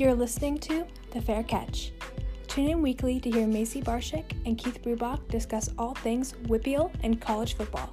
You're listening to The Fair Catch. Tune in weekly to hear Macy Barshik and Keith Brubach discuss all things WPIAL and college football.